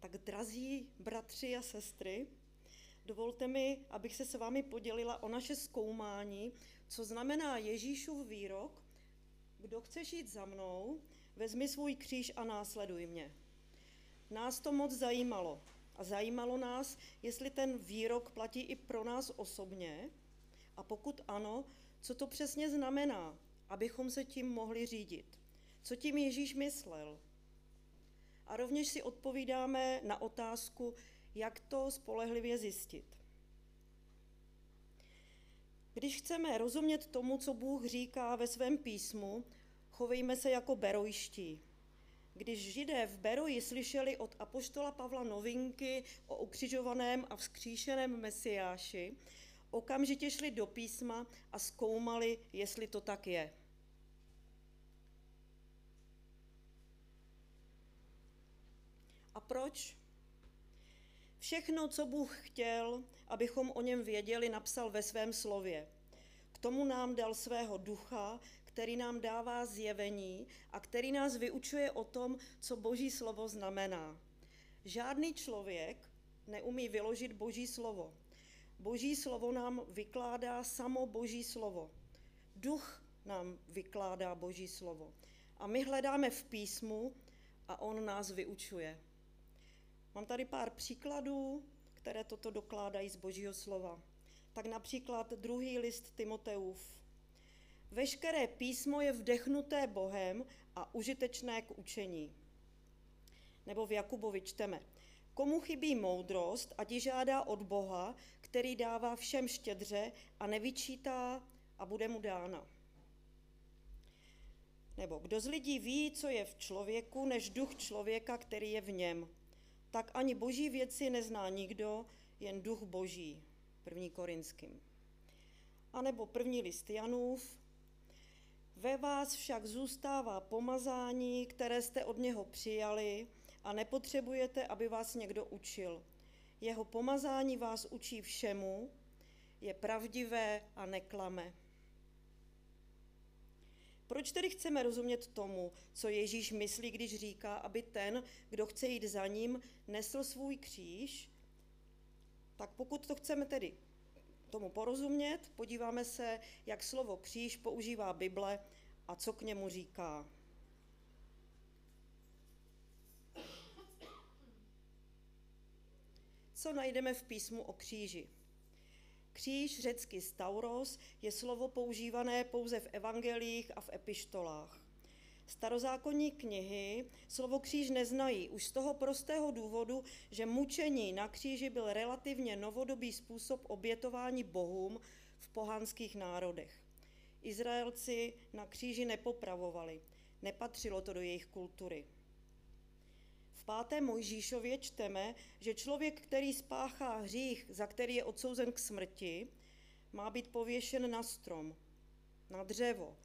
Tak drazí bratři a sestry, dovolte mi, abych se s vámi podělila o naše zkoumání, co znamená Ježíšův výrok, kdo chce žít za mnou, vezmi svůj kříž a následuj mě. Nás to moc zajímalo a zajímalo nás, jestli ten výrok platí i pro nás osobně a pokud ano, co to přesně znamená, abychom se tím mohli řídit. Co tím Ježíš myslel? A rovněž si odpovídáme na otázku, jak to spolehlivě zjistit. Když chceme rozumět tomu, co Bůh říká ve svém písmu, chovejme se jako berojští. Když židé v Beroji slyšeli od apoštola Pavla novinky o ukřižovaném a vzkříšeném mesiáši, okamžitě šli do písma a zkoumali, jestli to tak je. Proč? Všechno, co Bůh chtěl, abychom o něm věděli, napsal ve svém slově. K tomu nám dal svého ducha, který nám dává zjevení a který nás vyučuje o tom, co Boží slovo znamená. Žádný člověk neumí vyložit Boží slovo. Boží slovo nám vykládá samo Boží slovo. Duch nám vykládá Boží slovo. A my hledáme v písmu a on nás vyučuje. Mám tady pár příkladů, které toto dokládají z Božího slova. Tak například druhý list Timoteův. Veškeré písmo je vdechnuté Bohem a užitečné k učení. Nebo v Jakubovi čteme. Komu chybí moudrost, ať ji žádá od Boha, který dává všem štědře a nevyčítá a bude mu dána. Nebo kdo z lidí ví, co je v člověku, než duch člověka, který je v něm tak ani boží věci nezná nikdo, jen duch boží. První Korinským. A nebo první list Janův. Ve vás však zůstává pomazání, které jste od něho přijali a nepotřebujete, aby vás někdo učil. Jeho pomazání vás učí všemu, je pravdivé a neklame. Proč tedy chceme rozumět tomu, co Ježíš myslí, když říká, aby ten, kdo chce jít za ním, nesl svůj kříž? Tak pokud to chceme tedy tomu porozumět, podíváme se, jak slovo kříž používá Bible a co k němu říká. Co najdeme v písmu o kříži? Kříž, řecky stauros, je slovo používané pouze v evangelích a v epištolách. Starozákonní knihy slovo kříž neznají už z toho prostého důvodu, že mučení na kříži byl relativně novodobý způsob obětování bohům v pohanských národech. Izraelci na kříži nepopravovali, nepatřilo to do jejich kultury. V páté Mojžíšově čteme, že člověk, který spáchá hřích, za který je odsouzen k smrti, má být pověšen na strom, na dřevo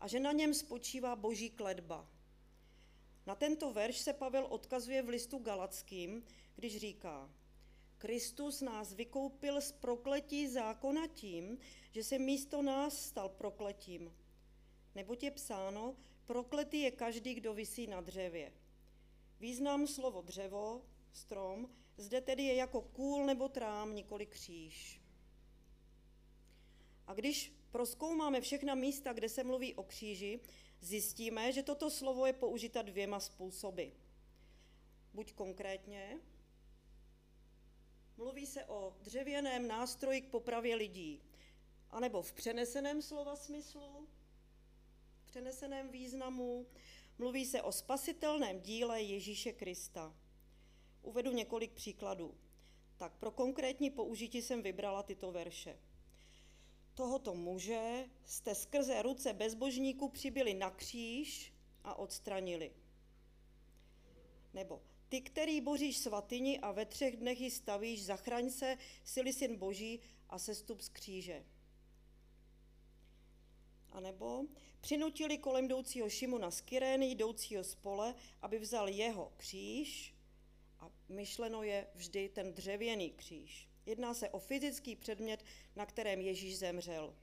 a že na něm spočívá boží kledba. Na tento verš se Pavel odkazuje v listu Galackým, když říká, Kristus nás vykoupil z prokletí zákona tím, že se místo nás stal prokletím. Neboť je psáno, prokletý je každý, kdo visí na dřevě. Význam slovo dřevo, strom, zde tedy je jako kůl nebo trám, nikoli kříž. A když proskoumáme všechna místa, kde se mluví o kříži, zjistíme, že toto slovo je použita dvěma způsoby. Buď konkrétně, mluví se o dřevěném nástroji k popravě lidí, anebo v přeneseném slova smyslu, v přeneseném významu, Mluví se o spasitelném díle Ježíše Krista. Uvedu několik příkladů. Tak pro konkrétní použití jsem vybrala tyto verše. Tohoto muže jste skrze ruce bezbožníků přibili na kříž a odstranili. Nebo ty, který boříš svatyni a ve třech dnech ji stavíš, zachraň se, sily syn boží a sestup z kříže. A nebo přinutili kolem jdoucího Šimona z Kyrény, jdoucího z pole, aby vzal jeho kříž a myšleno je vždy ten dřevěný kříž. Jedná se o fyzický předmět, na kterém Ježíš zemřel.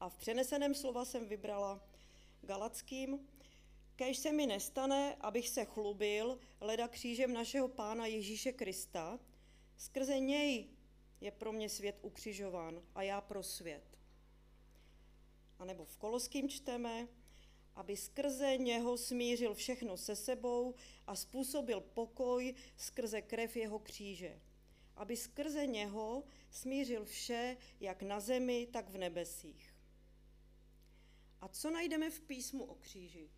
A v přeneseném slova jsem vybrala Galackým, Kéž se mi nestane, abych se chlubil leda křížem našeho Pána Ježíše Krista, skrze něj je pro mě svět ukřižován a já pro svět. A nebo v Koloským čteme, aby skrze něho smířil všechno se sebou a způsobil pokoj skrze krev jeho kříže. Aby skrze něho smířil vše, jak na zemi, tak v nebesích. A co najdeme v písmu o kříži?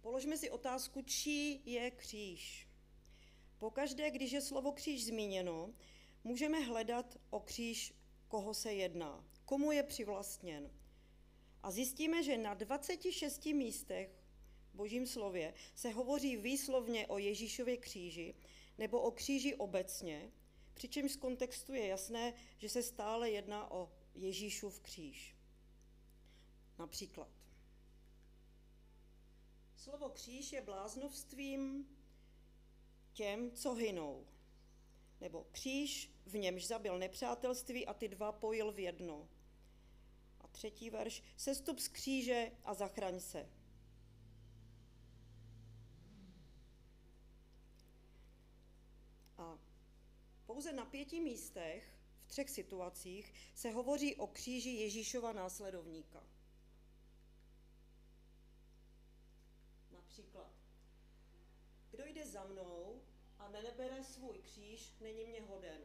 Položme si otázku, čí je kříž. Pokaždé, když je slovo kříž zmíněno, můžeme hledat o kříž, koho se jedná, komu je přivlastněn. A zjistíme, že na 26 místech v božím slově se hovoří výslovně o Ježíšově kříži nebo o kříži obecně, přičemž z kontextu je jasné, že se stále jedná o Ježíšův kříž. Například. Slovo kříž je bláznovstvím těm, co hynou. Nebo kříž, v němž zabil nepřátelství a ty dva pojil v jedno. A třetí verš, sestup z kříže a zachraň se. A pouze na pěti místech, v třech situacích, se hovoří o kříži Ježíšova následovníka. Například, kdo jde za mnou a nenebere svůj kříž, není mě hoden.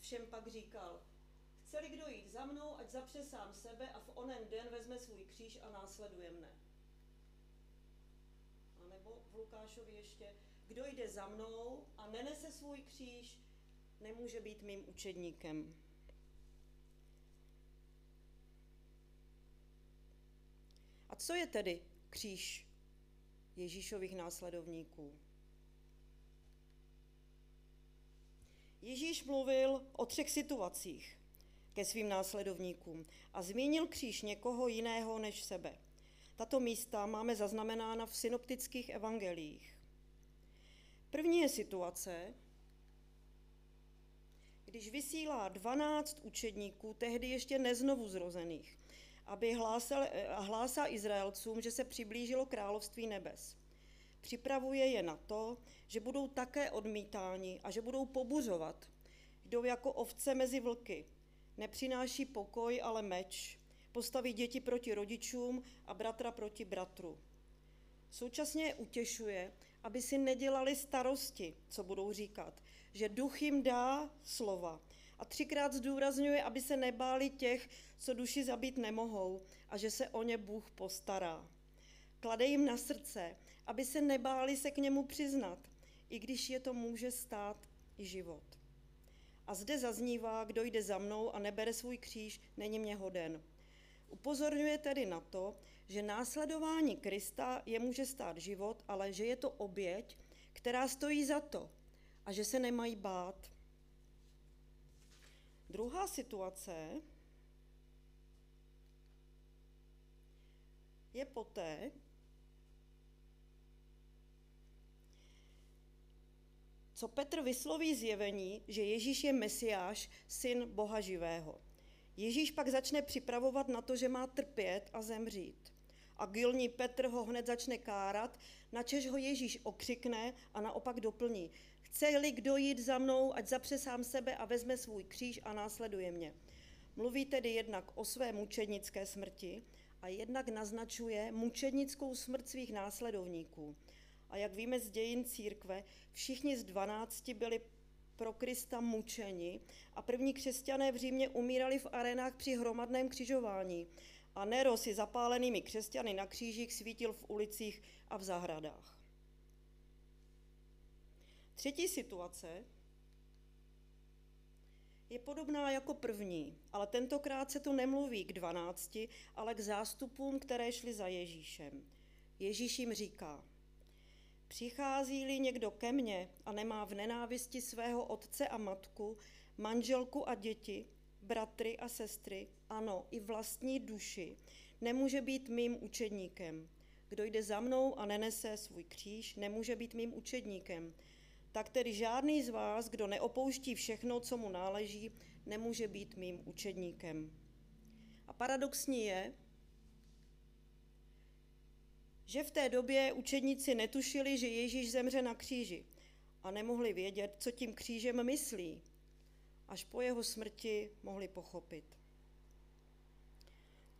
Všem pak říkal, chce-li kdo jít za mnou, ať zapře sám sebe a v onen den vezme svůj kříž a následuje mne. A nebo v Lukášovi ještě, kdo jde za mnou a nenese svůj kříž, nemůže být mým učedníkem. A co je tedy kříž Ježíšových následovníků? Ježíš mluvil o třech situacích ke svým následovníkům a zmínil kříž někoho jiného než sebe. Tato místa máme zaznamenána v synoptických evangeliích. První je situace, když vysílá 12 učedníků, tehdy ještě neznovu zrozených, aby hlásal, hlásá Izraelcům, že se přiblížilo království nebes. Připravuje je na to, že budou také odmítáni a že budou pobuřovat. Jdou jako ovce mezi vlky. Nepřináší pokoj, ale meč. Postaví děti proti rodičům a bratra proti bratru. Současně je utěšuje, aby si nedělali starosti, co budou říkat, že duch jim dá slova. A třikrát zdůrazňuje, aby se nebáli těch, co duši zabít nemohou a že se o ně Bůh postará. Klade jim na srdce, aby se nebáli se k němu přiznat, i když je to může stát i život. A zde zaznívá, kdo jde za mnou a nebere svůj kříž, není mě hoden. Upozorňuje tedy na to, že následování Krista je může stát život, ale že je to oběť, která stojí za to a že se nemají bát. Druhá situace je poté, co Petr vysloví zjevení, že Ježíš je Mesiáš, syn Boha živého. Ježíš pak začne připravovat na to, že má trpět a zemřít. A gilní Petr ho hned začne kárat, načež ho Ježíš okřikne a naopak doplní. Chce-li kdo jít za mnou, ať zapře sám sebe a vezme svůj kříž a následuje mě. Mluví tedy jednak o své mučednické smrti a jednak naznačuje mučednickou smrt svých následovníků. A jak víme z dějin církve, všichni z dvanácti byli pro Krista mučeni a první křesťané v Římě umírali v arenách při hromadném křižování a Nero si zapálenými křesťany na křížích svítil v ulicích a v zahradách. Třetí situace je podobná jako první, ale tentokrát se tu nemluví k dvanácti, ale k zástupům, které šly za Ježíšem. Ježíš jim říká, Přichází-li někdo ke mně a nemá v nenávisti svého otce a matku, manželku a děti, bratry a sestry, ano, i vlastní duši, nemůže být mým učedníkem. Kdo jde za mnou a nenese svůj kříž, nemůže být mým učedníkem. Tak tedy žádný z vás, kdo neopouští všechno, co mu náleží, nemůže být mým učedníkem. A paradoxní je, že v té době učedníci netušili, že Ježíš zemře na kříži a nemohli vědět, co tím křížem myslí. Až po jeho smrti mohli pochopit.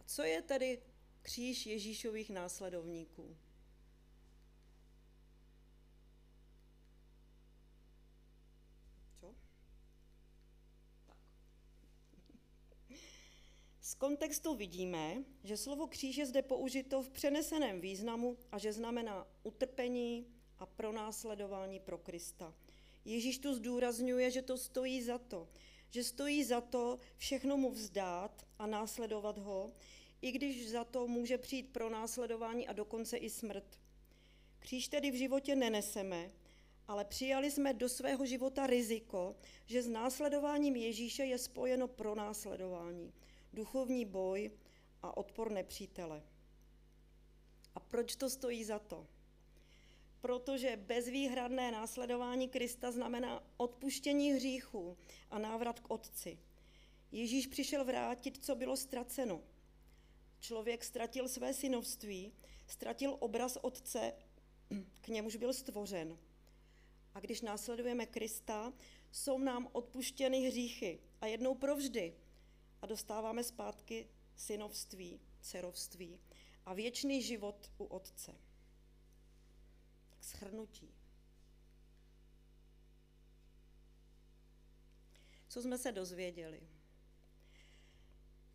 A co je tedy kříž Ježíšových následovníků? Z kontextu vidíme, že slovo kříž je zde použito v přeneseném významu a že znamená utrpení a pronásledování pro Krista. Ježíš tu zdůrazňuje, že to stojí za to, že stojí za to všechno mu vzdát a následovat ho, i když za to může přijít pro následování a dokonce i smrt. Kříž tedy v životě neneseme, ale přijali jsme do svého života riziko, že s následováním Ježíše je spojeno pro následování duchovní boj a odpor nepřítele. A proč to stojí za to? Protože bezvýhradné následování Krista znamená odpuštění hříchů a návrat k Otci. Ježíš přišel vrátit, co bylo ztraceno. Člověk ztratil své synovství, ztratil obraz Otce, k němuž byl stvořen. A když následujeme Krista, jsou nám odpuštěny hříchy a jednou provždy a dostáváme zpátky synovství, dcerovství a věčný život u Otce. Tak schrnutí. Co jsme se dozvěděli?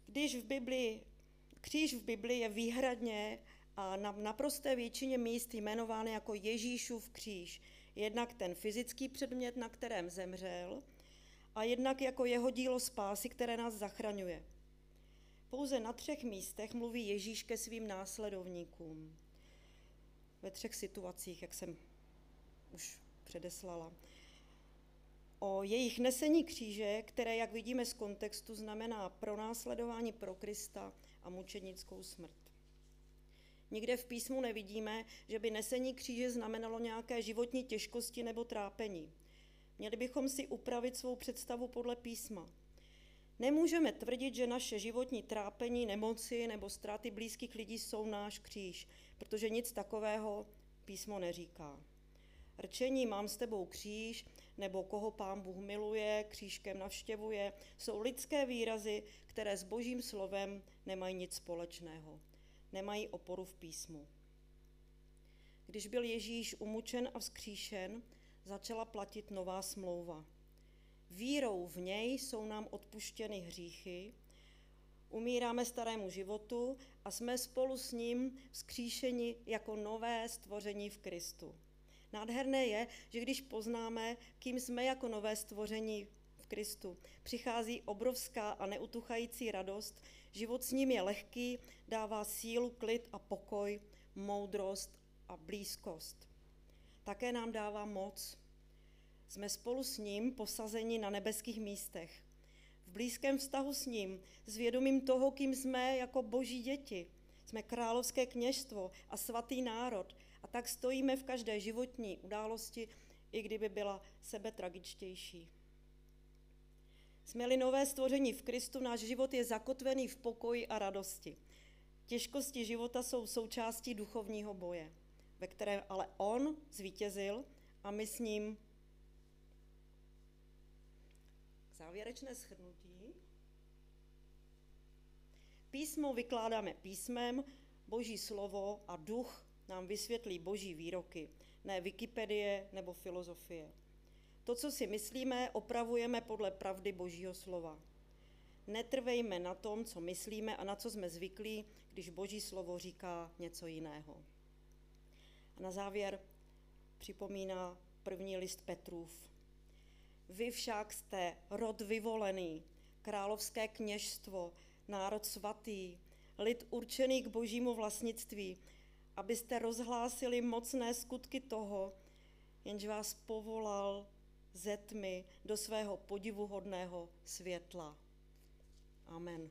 Když v Biblii, kříž v Biblii je výhradně a na naprosté většině míst jmenován jako Ježíšův kříž, jednak ten fyzický předmět, na kterém zemřel, a jednak jako jeho dílo spásy, které nás zachraňuje. Pouze na třech místech mluví Ježíš ke svým následovníkům. Ve třech situacích, jak jsem už předeslala. O jejich nesení kříže, které, jak vidíme z kontextu, znamená pronásledování pro Krista a mučednickou smrt. Nikde v písmu nevidíme, že by nesení kříže znamenalo nějaké životní těžkosti nebo trápení. Měli bychom si upravit svou představu podle písma. Nemůžeme tvrdit, že naše životní trápení, nemoci nebo ztráty blízkých lidí jsou náš kříž, protože nic takového písmo neříká. Rčení mám s tebou kříž, nebo koho pán Bůh miluje, křížkem navštěvuje, jsou lidské výrazy, které s božím slovem nemají nic společného. Nemají oporu v písmu. Když byl Ježíš umučen a vzkříšen, začala platit nová smlouva. Vírou v něj jsou nám odpuštěny hříchy, umíráme starému životu a jsme spolu s ním vzkříšeni jako nové stvoření v Kristu. Nádherné je, že když poznáme, kým jsme jako nové stvoření v Kristu, přichází obrovská a neutuchající radost, život s ním je lehký, dává sílu, klid a pokoj, moudrost a blízkost také nám dává moc. Jsme spolu s ním posazeni na nebeských místech. V blízkém vztahu s ním, s vědomím toho, kým jsme jako boží děti. Jsme královské kněžstvo a svatý národ a tak stojíme v každé životní události, i kdyby byla sebe tragičtější. Jsme-li nové stvoření v Kristu, náš život je zakotvený v pokoji a radosti. Těžkosti života jsou součástí duchovního boje ve kterém ale on zvítězil a my s ním. Závěrečné shrnutí. Písmo vykládáme písmem, boží slovo a duch nám vysvětlí boží výroky, ne Wikipedie nebo filozofie. To, co si myslíme, opravujeme podle pravdy božího slova. Netrvejme na tom, co myslíme a na co jsme zvyklí, když boží slovo říká něco jiného. A na závěr připomíná první list Petrův. Vy však jste rod vyvolený, královské kněžstvo, národ svatý, lid určený k božímu vlastnictví, abyste rozhlásili mocné skutky toho, jenž vás povolal ze tmy do svého podivuhodného světla. Amen.